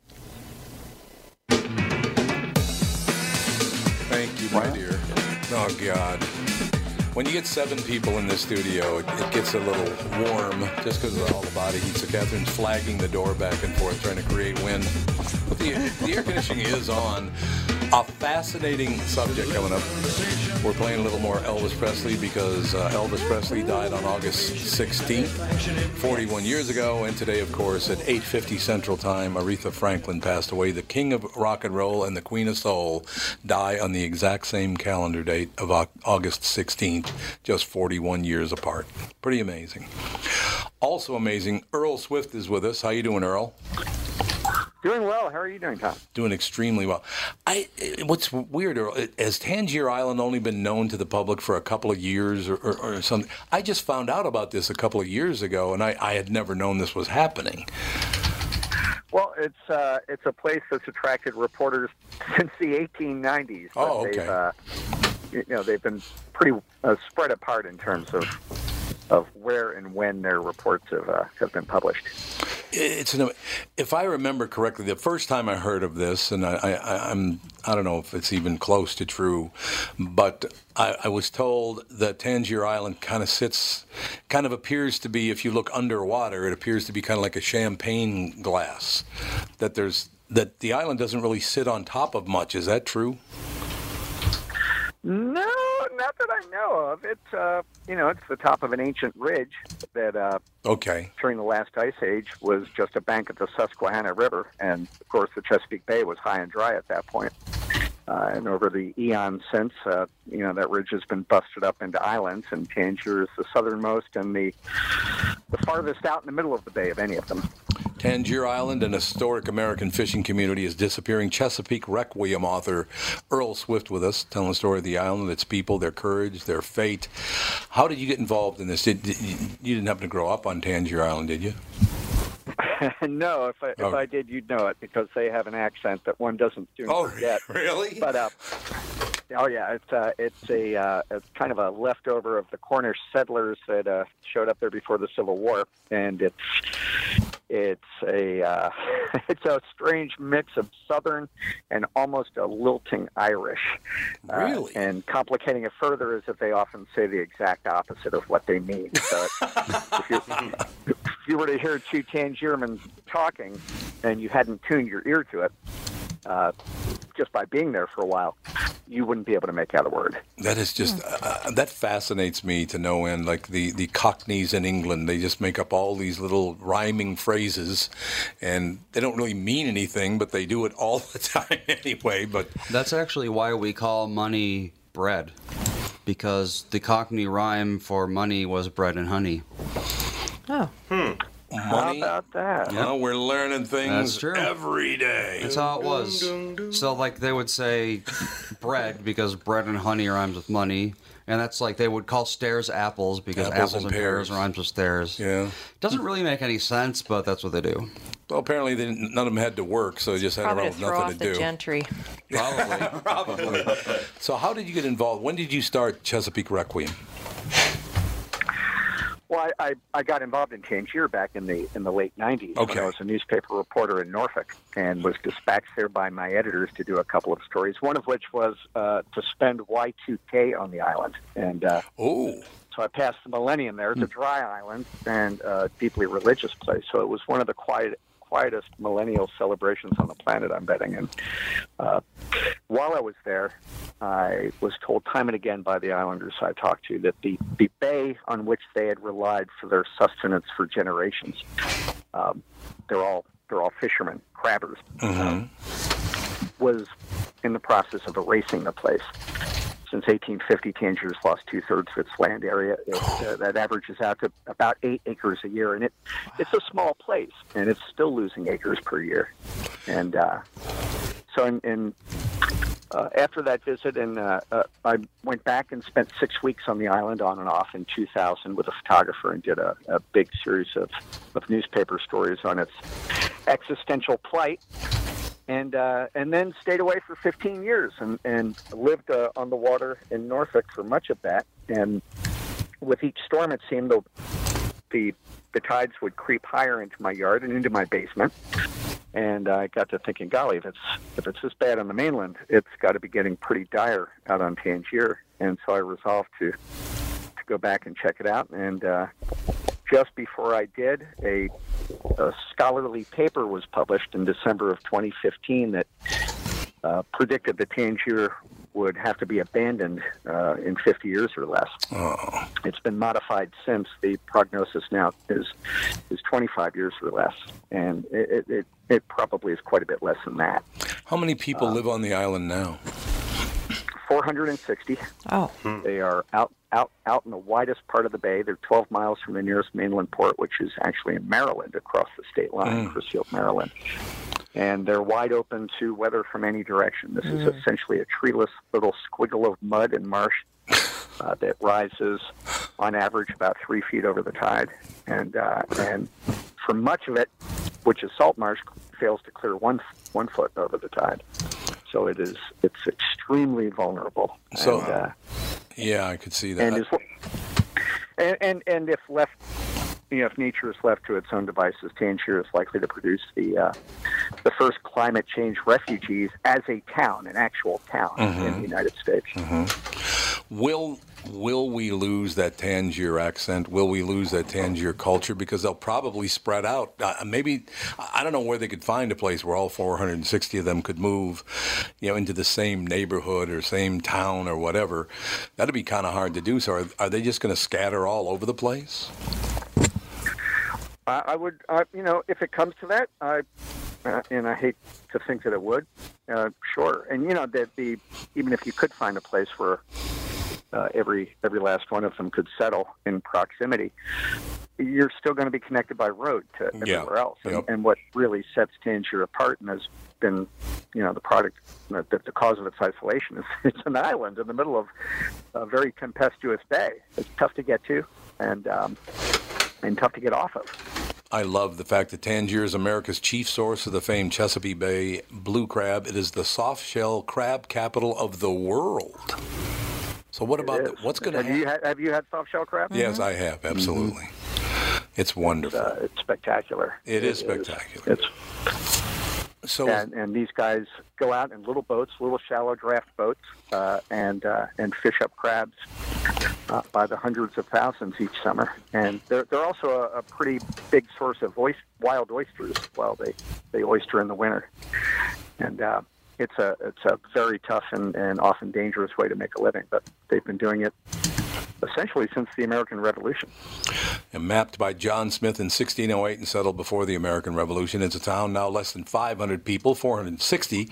Thank you, my dear. Oh, God. When you get seven people in the studio, it, it gets a little warm just because of all the body heat. So Catherine's flagging the door back and forth, trying to create wind. But the, the air conditioning is on. A fascinating subject coming up. We're playing a little more Elvis Presley because uh, Elvis Presley died on August 16th, 41 years ago, and today, of course, at 8:50 Central Time, Aretha Franklin passed away. The King of Rock and Roll and the Queen of Soul die on the exact same calendar date of August 16th, just 41 years apart. Pretty amazing. Also amazing, Earl Swift is with us. How you doing, Earl? Doing well. How are you doing, Tom? Doing extremely well. I what's weird, Earl, has Tangier Island only been known to the public for a couple of years or, or, or something? I just found out about this a couple of years ago, and I, I had never known this was happening. Well, it's uh, it's a place that's attracted reporters [laughs] since the 1890s. but Oh, okay. uh, you know, they've been pretty uh, spread apart in terms of of where and when their reports have uh, have been published. It's an, if I remember correctly, the first time I heard of this, and I, I, I'm I don't know if it's even close to true, but I, I was told that Tangier Island kind of sits, kind of appears to be, if you look underwater, it appears to be kind of like a champagne glass. That there's that the island doesn't really sit on top of much. Is that true? No, not that I know of. It's uh, you know, it's the top of an ancient ridge that uh, Okay. during the last ice age was just a bank of the Susquehanna River, and of course the Chesapeake Bay was high and dry at that point. Uh, and over the eons since, uh, you know, that ridge has been busted up into islands, and Tangier is the southernmost and the the farthest out in the middle of the bay of any of them. Tangier Island, an historic American fishing community, is disappearing. Chesapeake Requiem author Earl Swift with us, telling the story of the island, its people, their courage, their fate. How did you get involved in this? Did, did- you didn't happen to grow up on Tangier Island, did you? [laughs] no, if I, if Oh. I did, you'd know it because they have an accent that one doesn't do Oh, forget. [laughs] really? But uh, oh yeah, it's uh, it's a uh, it's kind of a leftover of the Cornish settlers that uh, showed up there before the Civil War, and it's it's a uh, [laughs] it's a strange mix of Southern and almost a lilting Irish. Uh, Really? and complicating it further is that they often say the exact opposite of what they mean. So [laughs] if you if you were to hear two Tangiermen talking and you hadn't tuned your ear to it, uh, just by being there for a while, you wouldn't be able to make out a word. That is just uh, that fascinates me to no end. Like the the Cockneys in England, they just make up all these little rhyming phrases, and they don't really mean anything, but they do it all the [laughs] time anyway. But That's actually why we call money bread, because the Cockney rhyme for money was bread and honey. Oh. Money. How about that? Well, we're learning things That's true. every day. That's how it was. So, like, they would say bread because bread and honey rhymes with money. And that's like they would call stairs apples because Apples apples, and and pears. pears. rhymes with stairs. Yeah. Doesn't really make any sense, but that's what they do. Well, apparently they didn't, none of them had to work, so they just had Probably around to with throw nothing off to the do. gentry. Probably. [laughs] Probably. So, how did you get involved? When did you start Chesapeake Requiem? Well, I, I, I got involved in Tangier back in the in the late '90s when I was a newspaper reporter in Norfolk and was dispatched there by my editors to do a couple of stories. One of which was uh, to spend Y2K on the island, and uh, oh, so I passed the millennium there. It's a dry island and a deeply religious place, so it was one of the quiet quietest millennial celebrations on the planet. I'm betting, and uh, while I was there, I was told time and again by the islanders I talked to that the, the bay on which they had relied for their sustenance for generations, um, they're all they're all fishermen, crabbers, Mm-hmm. was in the process of erasing the place. Since 1850, Tangier's lost two thirds of its land area. It, uh, that averages out to about eight acres a year, and it it's a small place, and it's still losing acres per year. And uh, so in, in uh, after that visit, and uh, uh, I went back and spent six weeks on the island on and off in 2000 with a photographer and did a, a big series of, of newspaper stories on its existential plight. And uh, and then stayed away for 15 years and and lived uh, on the water in Norfolk for much of that. And with each storm, it seemed the the the tides would creep higher into my yard and into my basement. And I got to thinking, golly, if it's if it's this bad on the mainland, it's got to be getting pretty dire out on Tangier. And so I resolved to to go back and check it out. And uh, just before I did, a, a scholarly paper was published in December of 2015 that uh, predicted that Tangier would have to be abandoned uh, in 50 years or less. Oh. It's been modified since. The prognosis now is is 25 years or less, and it, it, it probably is quite a bit less than that. How many people live on the island now? 460. Oh. They are out out out in the widest part of the bay. They're 12 miles from the nearest mainland port, which is actually in Maryland, across the state line, Mm. Crisfield, Maryland. And they're wide open to weather from any direction. This is Mm. essentially a treeless little squiggle of mud and marsh uh, that rises on average about three feet over the tide, and uh, and for much of it, which is salt marsh, fails to clear one one foot over the tide. So it is it's extremely vulnerable. So, and, uh, yeah, I could see that. and, is, and and and if left, you know, if nature is left to its own devices, Tangier is likely to produce the uh, the first climate change refugees as a town, an actual town in Mhm. the United States. Will will we lose that Tangier accent? Will we lose that Tangier culture? Because they'll probably spread out. Uh, maybe I don't know where they could find a place where all 460 of them could move, you know, into the same neighborhood or same town or whatever. That'd be kind of hard to do. So are, are they just going to scatter all over the place? I, I would, uh, you know, if it comes to that, I, uh, and I hate to think that it would, uh, sure. And you know that the even if you could find a place where uh, every every last one of them could settle in proximity, you're still going to be connected by road to Yeah. everywhere else. And, Yep. and what really sets Tangier apart and has been, you know, the product, the, the cause of its isolation is [laughs] it's an island in the middle of a very tempestuous bay. It's tough to get to, and um, and tough to get off of. I love the fact that Tangier is America's chief source of the famed Chesapeake Bay blue crab. It is the soft shell crab capital of the world. So what about the, what's going to Have happen? you had, have you had soft shell crab? Yes, I have absolutely. It's wonderful. Uh, it's spectacular. It is spectacular. It's so and, and these guys go out in little boats, little shallow draft boats, uh, and uh, and fish up crabs uh, by the hundreds of thousands each summer. And they're they're also a, a pretty big source of oys- wild oysters. Well, they they oyster in the winter, and uh, it's a it's a very tough and, and often dangerous way to make a living. But they've been doing it essentially since the American Revolution. and mapped by John Smith in 1608 and settled before the American Revolution. It's a town now less than 500 people, 460,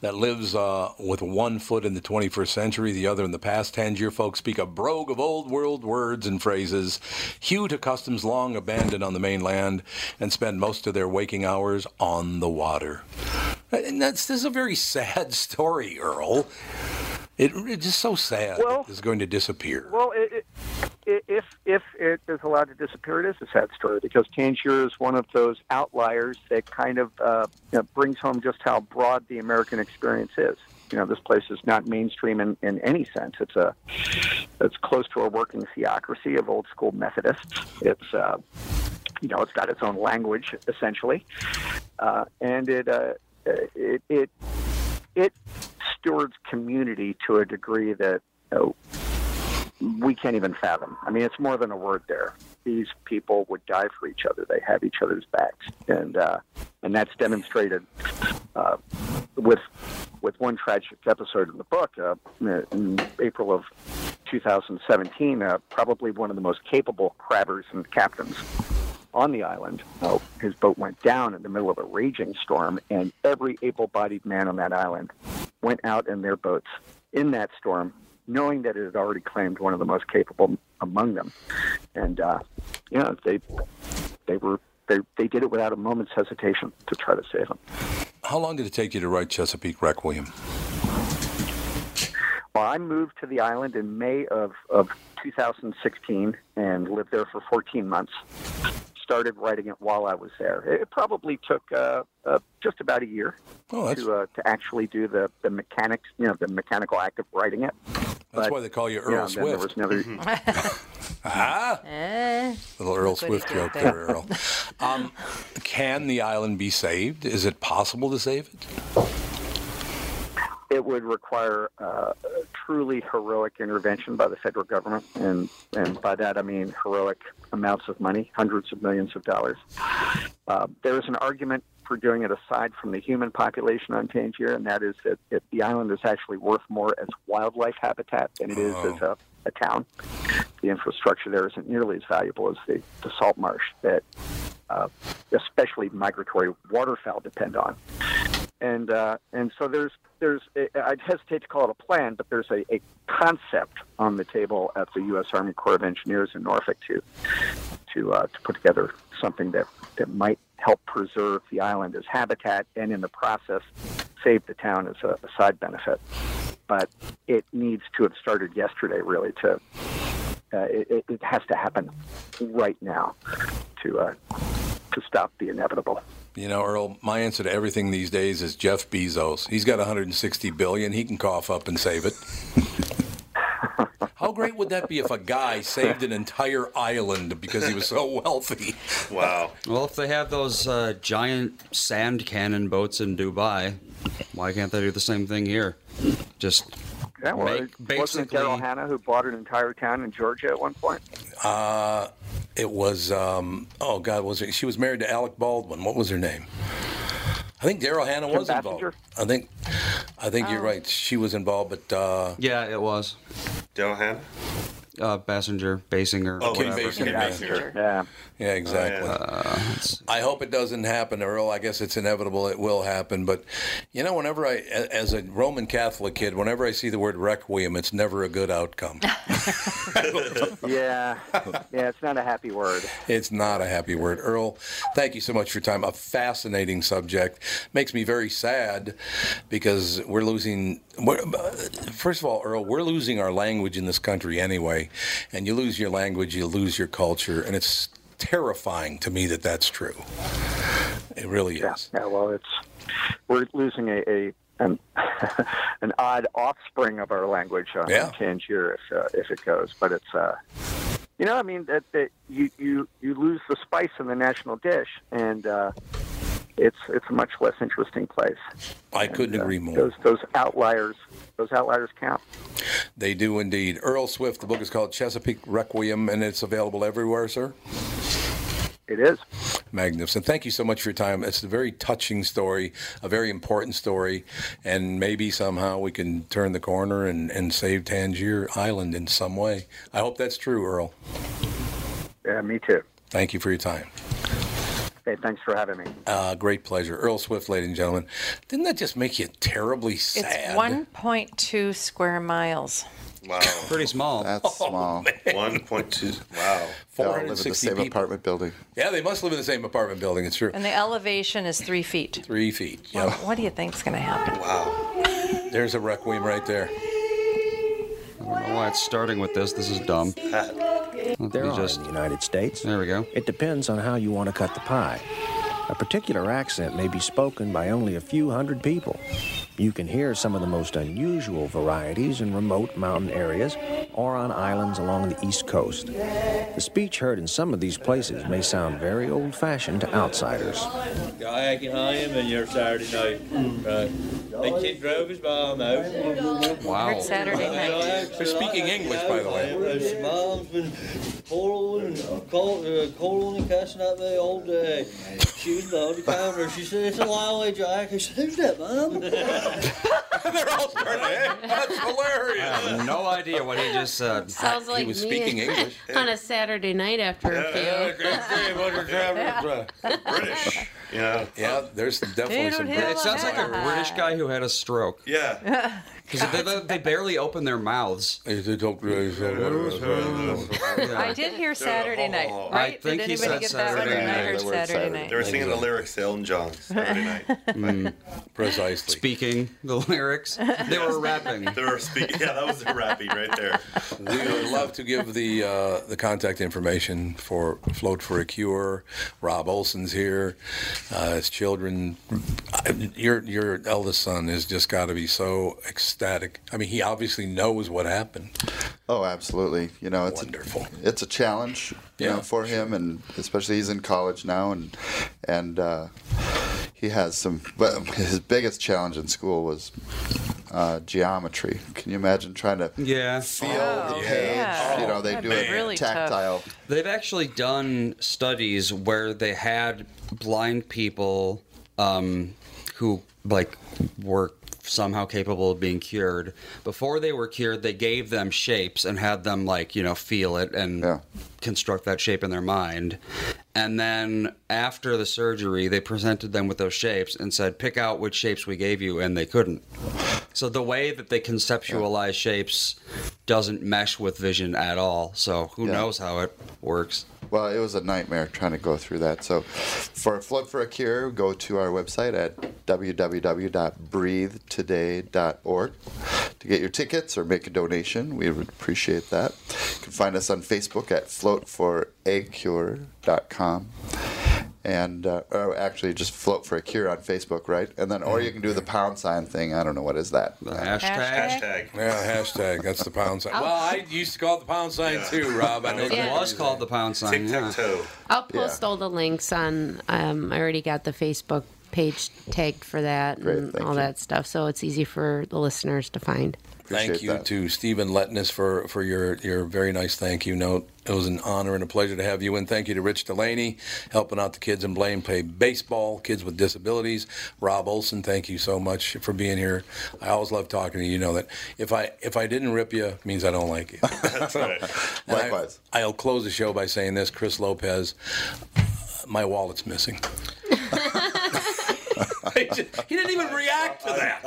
that lives uh, with one foot in the 21st century, the other in the past. Tangier folks speak a brogue of old world words and phrases, hew to customs long abandoned on the mainland, and spend most of their waking hours on the water. And that's this is a very [laughs] sad story, Earl. It, it's just so sad Well- it's going to disappear. Well, it, it, if if it is allowed to disappear, it is a sad story because Tangier is one of those outliers that kind of uh, you know, brings home just how broad the American experience is. You know, this place is not mainstream in, in any sense. It's a it's close to a working theocracy of old school Methodists. It's uh, you know, it's got its own language essentially, uh, and it uh, it it it stewards community to a degree that you know, we can't even fathom. I mean, it's more than a word there. These people would die for each other. They have each other's backs, and uh, and that's demonstrated uh, with with one tragic episode in the book uh, in April of 2017. Uh, probably one of the most capable crabbers and captains on the island. Uh, his boat went down in the middle of a raging storm, and every able-bodied man on that island went out in their boats in that storm, knowing that it had already claimed one of the most capable among them. And uh, you know, they they were they they did it without a moment's hesitation to try to save him. how long did it take you to write Chesapeake Requiem? Well, I moved to the island in May of, of 2016 and lived there for 14 months. Started writing it while I was there. It probably took uh, uh, just about a year Oh, to uh, to actually do the, the mechanics, you know, the mechanical act of writing it. That's why they call you Earl then there was Swift. another. ah, [laughs] [laughs] Eh. little Earl That's what he Swift did joke there. there, Earl. [laughs] Um, can the island be saved? Is it possible to save it? It would require uh, truly heroic intervention by the federal government, and and by that I mean heroic amounts of money, hundreds of millions of dollars. Uh, there is an argument for doing it aside from the human population on Tangier, and that is that, that the island is actually worth more as wildlife habitat than it is as a, a town. The infrastructure there isn't nearly as valuable as the, the salt marsh that uh, especially migratory waterfowl depend on. And uh, and so there's there's a, I'd hesitate to call it a plan, but there's a, a concept on the table at the U.S. Army Corps of Engineers in Norfolk to to uh, to put together something that that might help preserve the island as habitat and in the process save the town as a, a side benefit. But it needs to have started yesterday, really. To uh, it, it- has to happen right now to uh, to stop the inevitable. You know, Earl, my answer to everything these days is Jeff Bezos. He's got 160 billion. He can cough up and save it. [laughs] How great would that be if a guy saved an entire island because he was so [laughs] wealthy? Wow. Well, if they have those uh, giant sand cannon boats in Dubai, why can't they do the same thing here? Just Yeah, well, make it- wasn't it. Daryl Hannah who bought an entire town in Georgia at one point? Uh, it was, um, oh God, was it? She was married to Alec Baldwin. What was her name? I think Daryl Hannah Kim was involved. I think, I think Oh. you're right. She was involved, but uh, Yeah, it was. Daryl Hannah? Uh, Bassinger, Basinger. Oh, Kim whatever. Basinger. Yeah. Yeah, exactly. Uh, I hope it doesn't happen, Earl. I guess it's inevitable it will happen. But, you know, whenever I, as a Roman Catholic kid, whenever I see the word requiem, it's never a good outcome. [laughs] [laughs] yeah, yeah, it's not a happy word. It's not a happy word. Earl, thank you so much for your time. A fascinating subject. Makes me very sad because we're losing. We're, first of all, Earl, we're losing our language in this country anyway. And you lose your language, you lose your culture. And it's terrifying to me that that's true. It really is. Yeah, well, it's we're losing a, a an, [laughs] an odd offspring of our language on Yeah. Tangier if uh, if it goes, but it's uh, you know, I mean that, that you you you lose the spice in the national dish, and uh, it's it's a much less interesting place. I couldn't Uh, agree more. Those those outliers those outliers count. They do indeed. Earl Swift, the book is called Chesapeake Requiem, and it's available everywhere, sir. It is. Magnificent. Thank you so much for your time. It's a very touching story, a very important story, and maybe somehow we can turn the corner and, and save Tangier Island in some way. I hope that's true, Earl. Yeah, me too. Thank you for your time. Hey, thanks for having me. Uh, great pleasure. Earl Swift, ladies and gentlemen. Didn't that just make you terribly sad? It's 1.2 square miles. Wow. [laughs] Pretty small. That's small. 1.2. [laughs] Wow. They all live in the same people. apartment building. Yeah, they must live in the same apartment building. It's true. And the elevation is three feet. Three feet. Well, Yep. what do you think's going to happen? Wow. There's a requiem right there. I don't know why it's starting with this. This is dumb. there are just- in the United States. There we go. It depends on how you want to cut the pie. A particular accent may be spoken by only a few hundred people. You can hear some of the most unusual varieties in remote mountain areas or on islands along the East Coast. The speech heard in some of these places may sound very old fashioned to outsiders. I am in your Saturday night. Right. They kid drove us by out. Wow. Saturday night. They're speaking English, by the way. Mom's and call, uh, calling and cussing at me all day. She was behind the counter. She said, "It's a lie, Jack." I said, "Who's that, Mom?" [laughs] They're all starting. That's hilarious. no idea what he just said. Sounds like was me speaking English. on a Saturday night after a few. [laughs] British. Yeah. Yeah, there's definitely some. It sounds like a British guy who had a stroke. Yeah. [laughs] Because they, they, they barely open their mouths. I did hear Saturday night, I right? think did he anybody said get that one? Saturday I night. heard The word Saturday Saturday. night. They were singing the lyrics to Elton John Saturday night. [laughs] Mm, precisely. Speaking the lyrics. They were rapping. They were speaking. Yeah, that was their rapping right there. We would love to give the uh, the contact information for Float for a Cure. Rob Olson's here. Uh, his children. Your your eldest son has just got to be so ecstatic. I mean, he obviously knows what happened. Oh, absolutely. You know, it's Wonderful. A, it's a challenge, you Yeah, know, for him, and especially he's in college now, and and uh, he has some. But his biggest challenge in school was uh, geometry. Can you imagine trying to Yeah. feel Oh, the page? You know, they do it really tough. tactile. They've actually done studies where they had blind people um, who like were somehow capable of being cured. Before they were cured, they gave them shapes and had them like you know feel it and construct that shape in their mind. And then after the surgery, they presented them with those shapes and said, "Pick out which shapes we gave you," and they couldn't. So the way that they conceptualize shapes doesn't mesh with vision at all. So who Yeah. knows how it works? Well, it was a nightmare trying to go through that. So, for Float for a Cure, go to our website at www.breathetoday.org to get your tickets or make a donation. We would appreciate that. You can find us on Facebook at floatforacure.com. And uh, or actually, just float for a cure on Facebook, right? And then, or you can do the pound sign thing. I don't know what is that. The hashtag. Hashtag. Yeah, hashtag. That's the pound sign. [laughs] Well, I used to call it the pound sign too, Rob. I know It that. was called the pound sign. Tic Yeah. tac toe. I'll post all the links on. Um, I already got the Facebook page tagged for that Great, and all you. that stuff, so it's easy for the listeners to find. Thank you that. to Stephen Letness for, for your, your very nice thank you note. It was an honor and a pleasure to have you and Thank you to Rich Delaney, helping out the kids in Blaine play baseball, kids with disabilities. Rob Olson, thank you so much for being here. I always love talking to you. You know that if I if I didn't rip you, it means I don't like you. [laughs] [laughs] That's right. And I- Likewise. I'll close the show by saying this: Chris Lopez, my wallet's missing. [laughs] he didn't even react to that.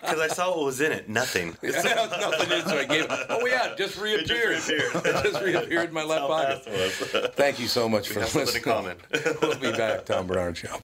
Because [laughs] I saw what was in it. Nothing. [laughs] Nothing in, so I gave. Oh yeah, just reappeared. It just reappeared. [laughs] It just reappeared in my left pocket. it. Thank you so much We for have something in listening. common. we'll be back, Tom Barnard Show.